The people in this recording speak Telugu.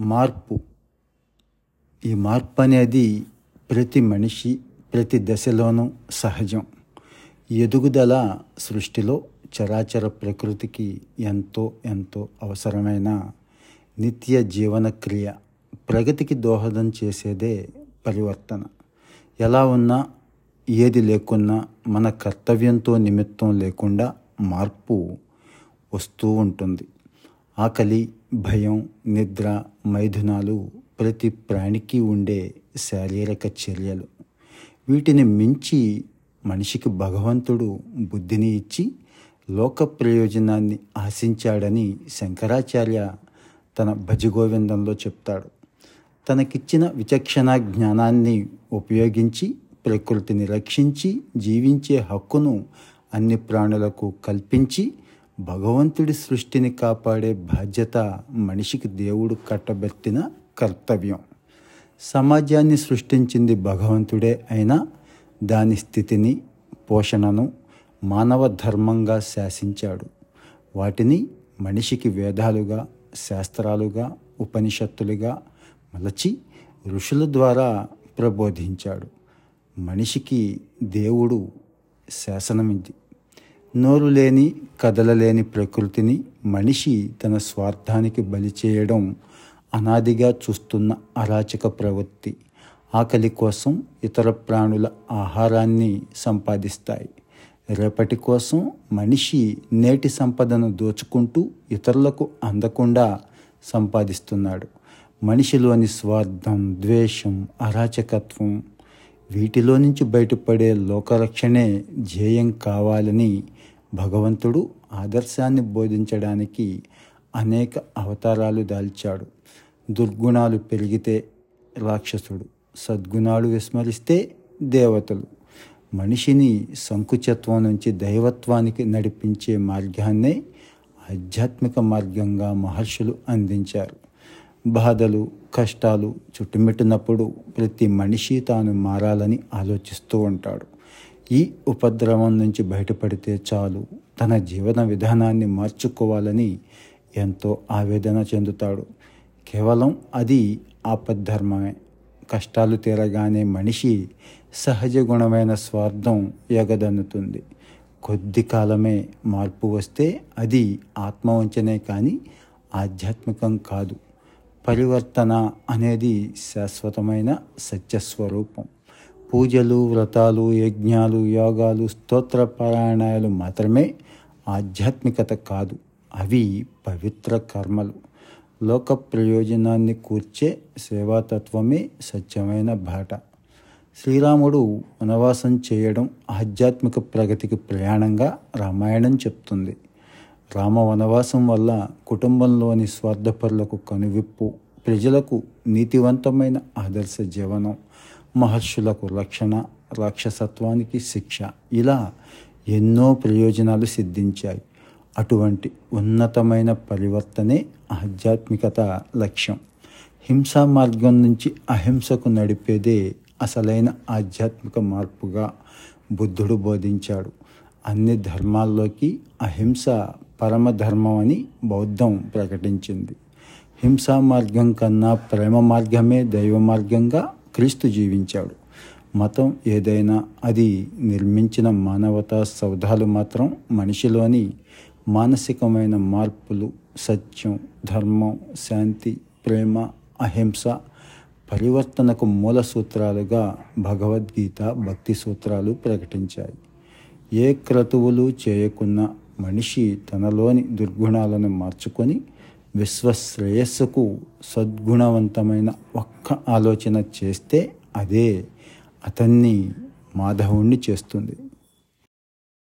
మార్పు. ఈ మార్పు అనేది ప్రతి మనిషి ప్రతి దశలోనూ సహజం. ఎదుగుదల సృష్టిలో చరాచర ప్రకృతికి ఎంతో ఎంతో అవసరమైన నిత్య జీవన క్రియ ప్రగతికి దోహదం చేసేదే పరివర్తన. ఎలా ఉన్నా ఏది లేకున్నా మన కర్తవ్యంతో నిమిత్తం లేకుండా మార్పు వస్తూ ఉంటుంది. ఆకలి భయం నిద్ర మైథునాలు ప్రతి ప్రాణికి ఉండే శారీరక చర్యలు. వీటిని మించి మనిషికి భగవంతుడు బుద్ధిని ఇచ్చి లోక ప్రయోజనాన్ని ఆశించాడని శంకరాచార్య తన భజగోవిందంలో చెప్తాడు. తనకిచ్చిన విచక్షణ జ్ఞానాన్ని ఉపయోగించి ప్రకృతిని రక్షించి జీవించే హక్కును అన్ని ప్రాణులకు కల్పించి భగవంతుడి సృష్టిని కాపాడే బాధ్యత మనిషికి దేవుడు కట్టబెట్టిన కర్తవ్యం. సమాజాన్ని సృష్టించింది భగవంతుడే అయినా దాని స్థితిని పోషణను మానవ ధర్మంగా శాసించాడు. వాటిని మనిషికి వేదాలుగా శాస్త్రాలుగా ఉపనిషత్తులుగా మలచి ఋషుల ద్వారా ప్రబోధించాడు. మనిషికి దేవుడు శాసనమిది. నోరు లేని కదలలేని ప్రకృతిని మనిషి తన స్వార్థానికి బలి చేయడం అనాదిగా చూస్తున్న అరాచక ప్రవృత్తి. ఆకలి కోసం ఇతర ప్రాణుల ఆహారాన్ని సంపాదిస్తాయి. రేపటి కోసం మనిషి నేటి సంపదను దోచుకుంటూ ఇతరులకు అందకుండా సంపాదిస్తున్నాడు. మనిషిలోని స్వార్థం ద్వేషం అరాచకత్వం వీటిలో నుంచి బయటపడే లోకరక్షణే ధ్యేయం కావాలని భగవంతుడు ఆదర్శాన్ని బోధించడానికి అనేక అవతారాలు దాల్చాడు. దుర్గుణాలు పెరిగితే రాక్షసుడు సద్గుణాలు విస్మరిస్తే దేవతలు. మనిషిని సంకుచత్వం నుంచి దైవత్వానికి నడిపించే మార్గాన్నే ఆధ్యాత్మిక మార్గంగా మహర్షులు అందించారు. బాధలు కష్టాలు చుట్టుముట్టినప్పుడు ప్రతి మనిషి తాను మారాలని ఆలోచిస్తూ ఉంటాడు. ఈ ఉపద్రవం నుంచి బయటపడితే చాలు. తన జీవన విధానాన్ని మార్చుకోవాలని ఎంతో ఆవేదన చెందుతాడు. కేవలం అది ఆపద్ధర్మమే. కష్టాలు తీరగానే మనిషి సహజ గుణమైన స్వార్థం ఎగదన్నుతుంది. కొద్ది కాలమే మార్పు వస్తే అది ఆత్మవంచనే కానీ ఆధ్యాత్మికం కాదు. పరివర్తన అనేది శాశ్వతమైన సత్యస్వరూపం. పూజలు వ్రతాలు యజ్ఞాలు యోగాలు స్తోత్ర పారాయణాలు మాత్రమే ఆధ్యాత్మికత కాదు. అవి పవిత్ర కర్మలు. లోక ప్రయోజనాన్ని కూర్చే సేవాతత్వమే సత్యమైన బాట. శ్రీరాముడు వనవాసం చేయడం ఆధ్యాత్మిక ప్రగతికి ప్రయాణంగా రామాయణం చెప్తుంది. రామ వనవాసం వల్ల కుటుంబంలోని స్వార్థపరులకు కనువిప్పు ప్రజలకు నీతివంతమైన ఆదర్శ జీవనం మహర్షులకు రక్షణ రాక్షసత్వానికి శిక్ష. ఇలా ఎన్నో ప్రయోజనాలు సిద్ధించాయి. అటువంటి ఉన్నతమైన పరివర్తనే ఆధ్యాత్మికత లక్ష్యం. హింసా మార్గం నుంచి అహింసకు నడిపేదే అసలైన ఆధ్యాత్మిక మార్పుగా బుద్ధుడు బోధించాడు. అన్ని ధర్మాల్లోకి అహింస పరమధర్మం అని బౌద్ధం ప్రకటించింది. హింసా మార్గం కన్నా ప్రేమ మార్గమే దైవ మార్గంగా క్రీస్తు జీవించాడు. మతం ఏదైనా అది నిర్మించిన మానవతా సౌధాలు మాత్రం మనిషిలోని మానసికమైన మార్పులు సత్యం ధర్మం శాంతి ప్రేమ అహింస పరివర్తనకు మూల సూత్రాలుగా భగవద్గీత భక్తి సూత్రాలు ప్రకటించాయి. ఏ క్రతువులు చేయకున్న మనిషి తనలోని దుర్గుణాలను మార్చుకొని విశ్వశ్రేయస్సుకు సద్గుణవంతమైన ఒక్క ఆలోచన చేస్తే అదే అతన్ని మాధవుణ్ణి చేస్తుంది.